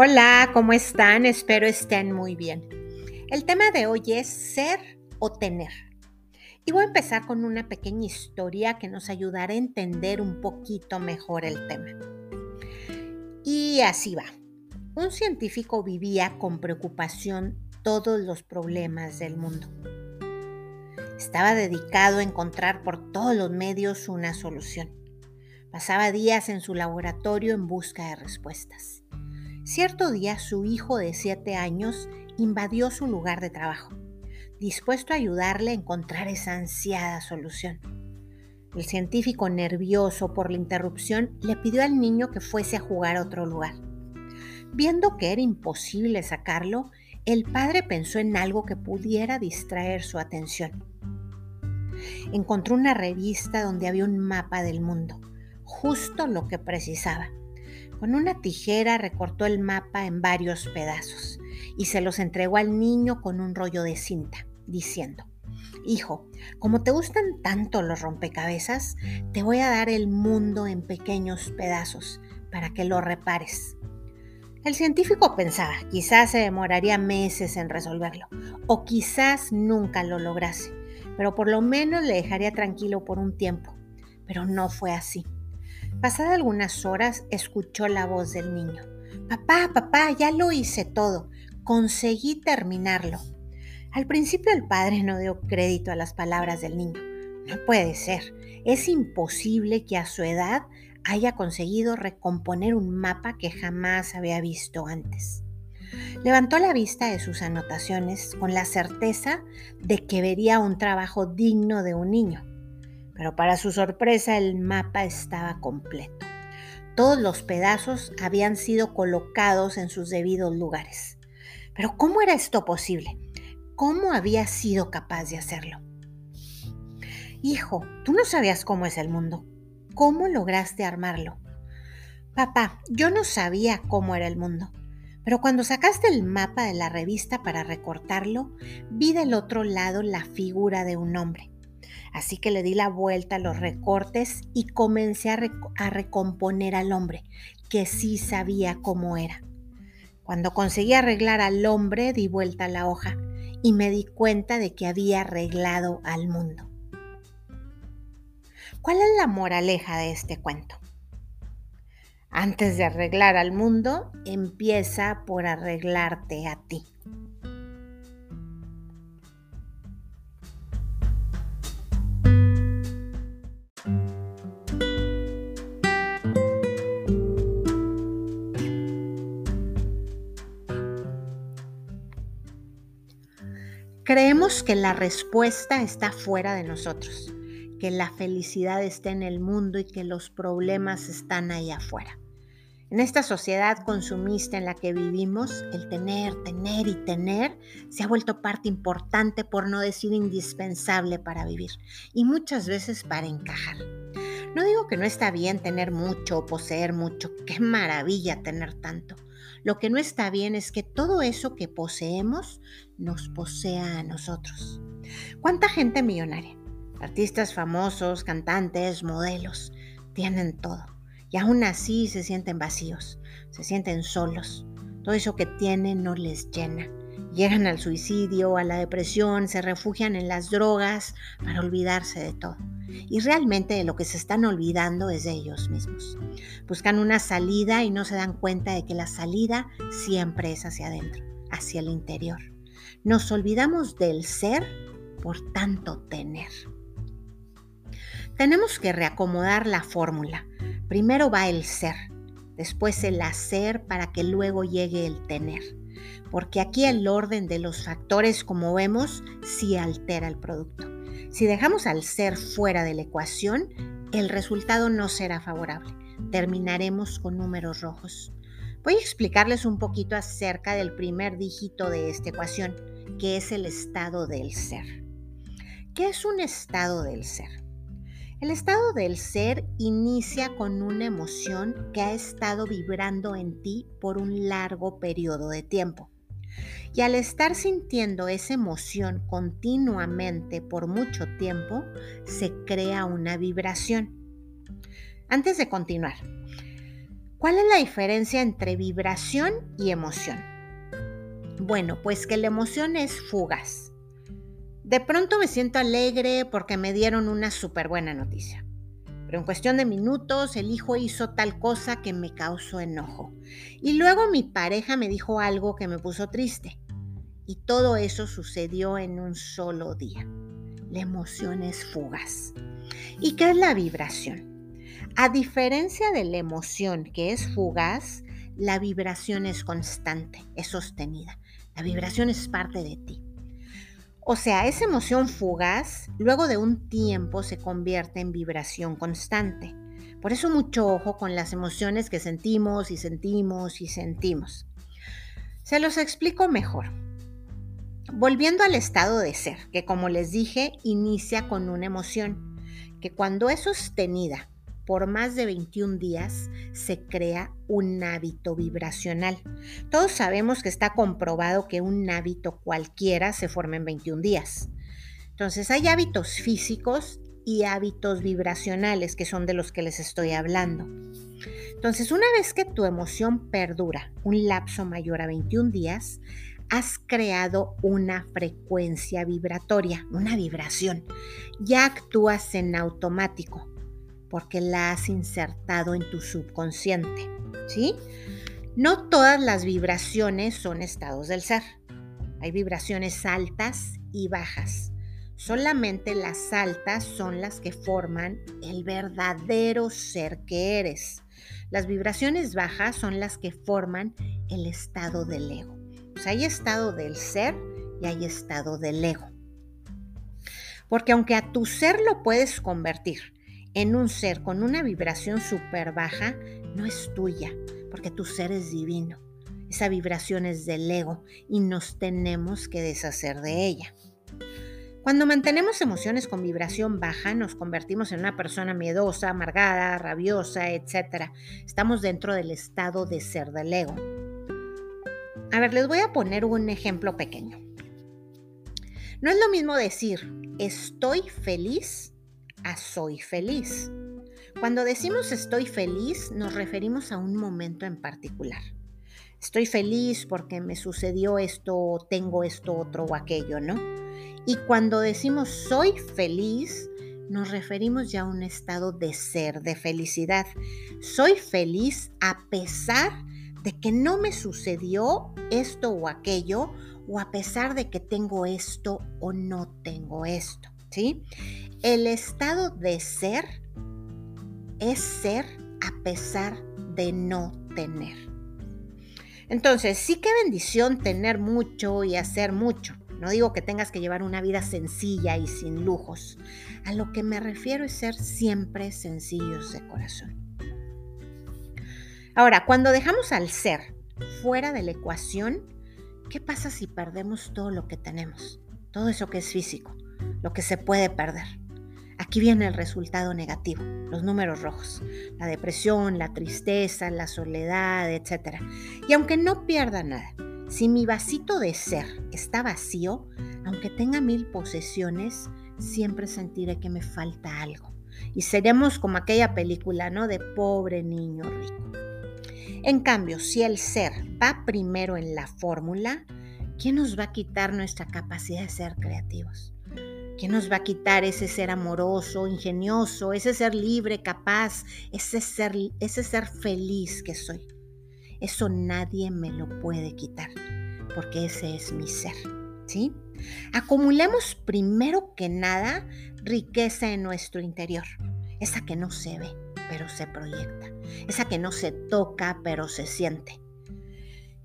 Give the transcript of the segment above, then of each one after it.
Hola, ¿cómo están? Espero estén muy bien. El tema de hoy es ser o tener. Y voy a empezar con una pequeña historia que nos ayudará a entender un poquito mejor el tema. Y así va. Un científico vivía con preocupación todos los problemas del mundo. Estaba dedicado a encontrar por todos los medios una solución. Pasaba días en su laboratorio en busca de respuestas. Cierto día su hijo de siete años invadió su lugar de trabajo, dispuesto a ayudarle a encontrar esa ansiada solución. El científico, nervioso por la interrupción, le pidió al niño que fuese a jugar a otro lugar. Viendo que era imposible sacarlo, el padre pensó en algo que pudiera distraer su atención. Encontró una revista donde había un mapa del mundo, justo lo que precisaba. Con una tijera recortó el mapa en varios pedazos y se los entregó al niño con un rollo de cinta, diciendo, Hijo, como te gustan tanto los rompecabezas, te voy a dar el mundo en pequeños pedazos para que lo repares. El científico pensaba, quizás se demoraría meses en resolverlo, o quizás nunca lo lograse, pero por lo menos le dejaría tranquilo por un tiempo. Pero no fue así. Pasadas algunas horas, escuchó la voz del niño. Papá, papá, ya lo hice todo. Conseguí terminarlo. Al principio el padre no dio crédito a las palabras del niño. No puede ser. Es imposible que a su edad haya conseguido recomponer un mapa que jamás había visto antes. Levantó la vista de sus anotaciones con la certeza de que vería un trabajo digno de un niño pero para su sorpresa el mapa estaba completo. Todos los pedazos habían sido colocados en sus debidos lugares. Pero ¿cómo era esto posible? ¿Cómo había sido capaz de hacerlo? Hijo, tú no sabías cómo es el mundo. ¿Cómo lograste armarlo? Papá, yo no sabía cómo era el mundo, pero cuando sacaste el mapa de la revista para recortarlo, vi del otro lado la figura de un hombre. Así que le di la vuelta a los recortes y comencé a, recomponer al hombre, que sí sabía cómo era. Cuando conseguí arreglar al hombre, di vuelta a la hoja y me di cuenta de que había arreglado al mundo. ¿Cuál es la moraleja de este cuento? Antes de arreglar al mundo, empieza por arreglarte a ti. Que la respuesta está fuera de nosotros, que la felicidad está en el mundo y que los problemas están ahí afuera. En esta sociedad consumista en la que vivimos, el tener, tener y tener se ha vuelto parte importante, por no decir indispensable para vivir y muchas veces para encajar. No digo que no está bien tener mucho o poseer mucho, qué maravilla tener tanto. Lo que no está bien es que todo eso que poseemos nos posea a nosotros. ¿Cuánta gente millonaria? Artistas famosos, cantantes, modelos, tienen todo. Y aún así se sienten vacíos, se sienten solos. Todo eso que tienen no les llena. Llegan al suicidio, a la depresión, se refugian en las drogas para olvidarse de todo. Y realmente de lo que se están olvidando es de ellos mismos. Buscan una salida y no se dan cuenta de que la salida siempre es hacia adentro, hacia el interior. Nos olvidamos del ser por tanto tener. Tenemos que reacomodar la fórmula. Primero va el ser, después el hacer para que luego llegue el tener porque aquí el orden de los factores, como vemos, sí altera el producto. Si dejamos al ser fuera de la ecuación, el resultado no será favorable. Terminaremos con números rojos. Voy a explicarles un poquito acerca del primer dígito de esta ecuación, que es el estado del ser. ¿Qué es un estado del ser? El estado del ser inicia con una emoción que ha estado vibrando en ti por un largo periodo de tiempo. Y al estar sintiendo esa emoción continuamente por mucho tiempo, se crea una vibración. Antes de continuar, ¿Cuál es la diferencia entre vibración y emoción? Bueno, pues que la emoción es fugaz. De pronto me siento alegre porque me dieron una súper buena noticia. Pero en cuestión de minutos el hijo hizo tal cosa que me causó enojo. Y luego mi pareja me dijo algo que me puso triste. Y todo eso sucedió en un solo día. La emoción es fugaz. ¿Y qué es la vibración? A diferencia de la emoción que es fugaz, la vibración es constante, es sostenida. La vibración es parte de ti. O sea, esa emoción fugaz luego de un tiempo se convierte en vibración constante. Por eso mucho ojo con las emociones que sentimos y sentimos y sentimos. Se los explico mejor. Volviendo al estado de ser, que como les dije, inicia con una emoción, que cuando es sostenida por más de 21 días se crea un hábito vibracional. Todos sabemos que está comprobado que un hábito cualquiera se forma en 21 días. Entonces hay hábitos físicos y hábitos vibracionales, que son de los que les estoy hablando. Entonces, una vez que tu emoción perdura un lapso mayor a 21 días, has creado una frecuencia vibratoria, una vibración. Ya actúas en automático porque la has insertado en tu subconsciente, ¿sí? No todas las vibraciones son estados del ser. Hay vibraciones altas y bajas. Solamente las altas son las que forman el verdadero ser que eres. Las vibraciones bajas son las que forman el estado del ego. O sea, hay estado del ser y hay estado del ego. Porque aunque a tu ser lo puedes convertir en un ser con una vibración súper baja, no es tuya, porque tu ser es divino. Esa vibración es del ego y nos tenemos que deshacer de ella. Cuando mantenemos emociones con vibración baja, nos convertimos en una persona miedosa, amargada, rabiosa, etc. Estamos dentro del estado de ser del ego. A ver, les voy a poner un ejemplo pequeño. No es lo mismo decir estoy feliz a soy feliz. Cuando decimos estoy feliz, nos referimos a un momento en particular. Estoy feliz porque me sucedió esto, tengo esto, otro o aquello, ¿no? Y cuando decimos soy feliz, nos referimos ya a un estado de ser, de felicidad. Soy feliz a pesar de que no me sucedió esto o aquello, o a pesar de que tengo esto o no tengo esto, ¿sí? El estado de ser es ser a pesar de no tener. Entonces, sí que bendición tener mucho y hacer mucho. No digo que tengas que llevar una vida sencilla y sin lujos. A lo que me refiero es ser siempre sencillos de corazón. Ahora, cuando dejamos al ser fuera de la ecuación, ¿qué pasa si perdemos todo lo que tenemos? Todo eso que es físico, lo que se puede perder. Aquí viene el resultado negativo, los números rojos, la depresión, la tristeza, la soledad, etc. Y aunque no pierda nada, si mi vasito de ser está vacío, aunque tenga mil posesiones, siempre sentiré que me falta algo. Y seremos como aquella película, ¿no? De pobre niño rico. En cambio, si el ser va primero en la fórmula, ¿quién nos va a quitar nuestra capacidad de ser creativos? ¿Quién nos va a quitar ese ser amoroso, ingenioso, ese ser libre, capaz, ese ser, ese ser feliz que soy? Eso nadie me lo puede quitar, porque ese es mi ser. ¿sí? Acumulemos primero que nada riqueza en nuestro interior, esa que no se ve, pero se proyecta, esa que no se toca, pero se siente.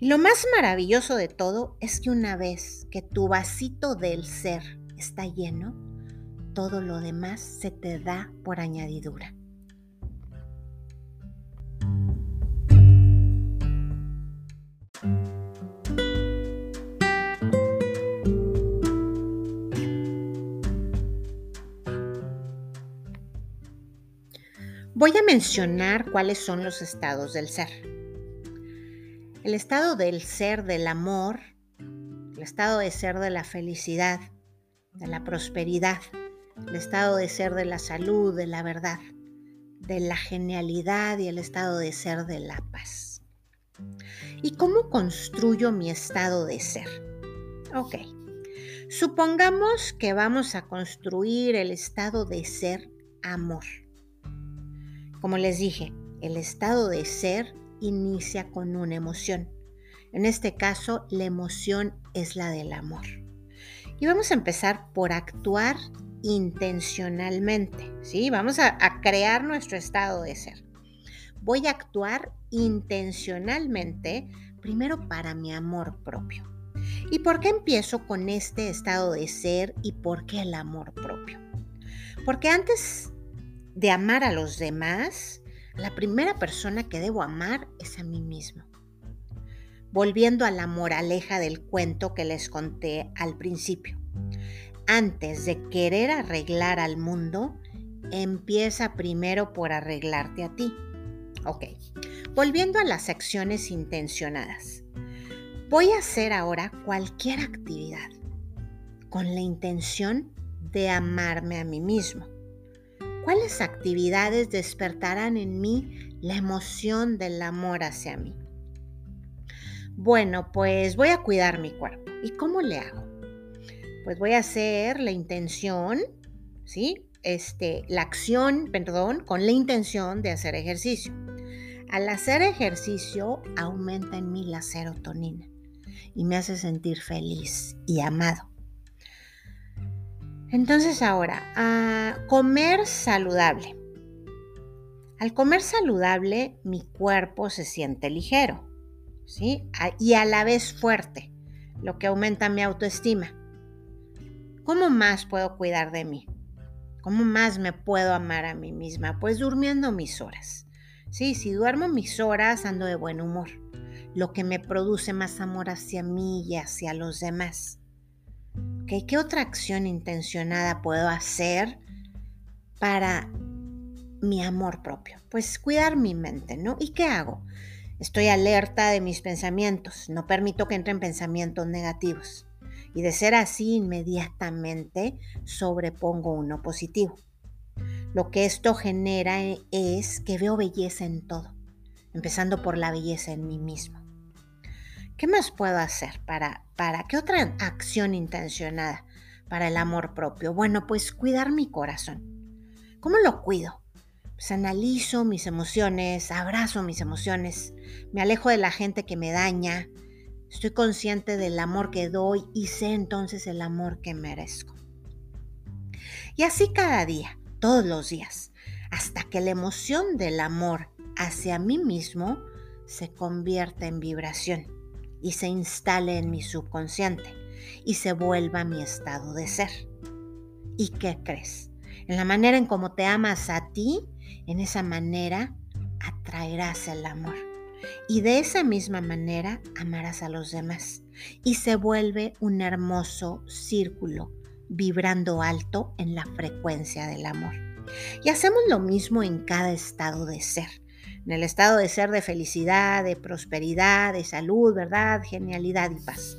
Y lo más maravilloso de todo es que una vez que tu vasito del ser está lleno, todo lo demás se te da por añadidura. Voy a mencionar cuáles son los estados del ser. El estado del ser del amor, el estado de ser de la felicidad, de la prosperidad, el estado de ser de la salud, de la verdad. de la genialidad y el estado de ser de la paz. ¿Y cómo construyo mi estado de ser? Ok, supongamos que vamos a construir el estado de ser amor. Como les dije, el estado de ser inicia con una emoción. En este caso, la emoción es la del amor. Y vamos a empezar por actuar intencionalmente, ¿sí? Vamos a, a, crear nuestro estado de ser. Voy a actuar intencionalmente primero para mi amor propio. ¿Y por qué empiezo con este estado de ser y por qué el amor propio? Porque antes de amar a los demás, la primera persona que debo amar es a mí mismo. Volviendo a la moraleja del cuento que les conté al principio antes de querer arreglar al mundo, empieza primero por arreglarte a ti. Ok, volviendo a las acciones intencionadas. Voy a hacer ahora cualquier actividad con la intención de amarme a mí mismo. ¿Cuáles actividades despertarán en mí la emoción del amor hacia mí? Bueno, pues voy a cuidar mi cuerpo. ¿Y cómo le hago? pues voy a hacer la intención, ¿sí? Este, la acción, perdón, con la intención de hacer ejercicio. Al hacer ejercicio aumenta en mí la serotonina y me hace sentir feliz y amado. Entonces ahora, a comer saludable. Al comer saludable, mi cuerpo se siente ligero, Y a la vez fuerte, lo que aumenta mi autoestima. ¿Cómo más puedo cuidar de mí? ¿Cómo más me puedo amar a mí misma? Pues durmiendo mis horas. Sí, si duermo mis horas ando de buen humor, lo que me produce más amor hacia mí y hacia los demás. ¿Qué otra acción intencionada puedo hacer para mi amor propio? Pues cuidar mi mente, ¿no? ¿Y qué hago? Estoy alerta de mis pensamientos, no permito que entren pensamientos negativos y de ser así inmediatamente sobrepongo uno positivo. Lo que esto genera e, es que veo belleza en todo, empezando por la belleza en mí mismo. ¿Qué más puedo hacer para, para qué otra acción intencionada para el amor propio? Bueno, pues cuidar mi corazón. ¿Cómo lo cuido? Pues analizo mis emociones, abrazo mis emociones, me alejo de la gente que me daña, Estoy consciente del amor que doy y sé entonces el amor que merezco. Y así cada día, todos los días, hasta que la emoción del amor hacia mí mismo se convierta en vibración y se instale en mi subconsciente y se vuelva mi estado de ser. ¿Y qué crees? En la manera en cómo te amas a ti, en esa manera atraerás el amor y de esa misma manera amarás a los demás y se vuelve un hermoso círculo vibrando alto en la frecuencia del amor. Y hacemos lo mismo en cada estado de ser. En el estado de ser de felicidad, de prosperidad, de salud, verdad, genialidad y paz.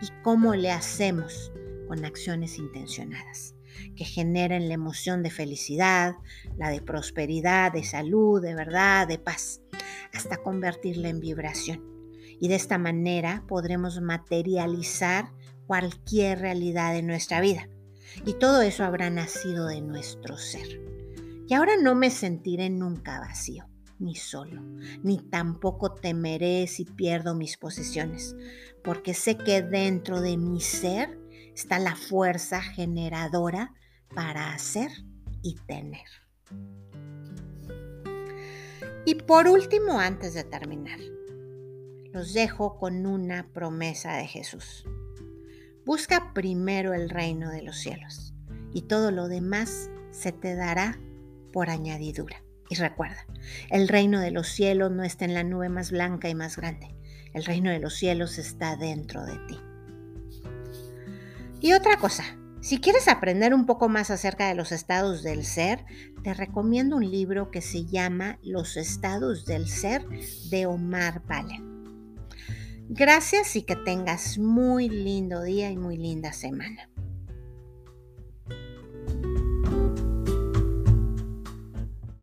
¿Y cómo le hacemos? Con acciones intencionadas que generen la emoción de felicidad, la de prosperidad, de salud, de verdad, de paz hasta convertirla en vibración. Y de esta manera podremos materializar cualquier realidad de nuestra vida. Y todo eso habrá nacido de nuestro ser. Y ahora no me sentiré nunca vacío, ni solo, ni tampoco temeré si pierdo mis posesiones, porque sé que dentro de mi ser está la fuerza generadora para hacer y tener. Y por último, antes de terminar, los dejo con una promesa de Jesús. Busca primero el reino de los cielos y todo lo demás se te dará por añadidura. Y recuerda, el reino de los cielos no está en la nube más blanca y más grande. El reino de los cielos está dentro de ti. Y otra cosa, si quieres aprender un poco más acerca de los estados del ser, te recomiendo un libro que se llama Los estados del ser de Omar Valen. Gracias y que tengas muy lindo día y muy linda semana.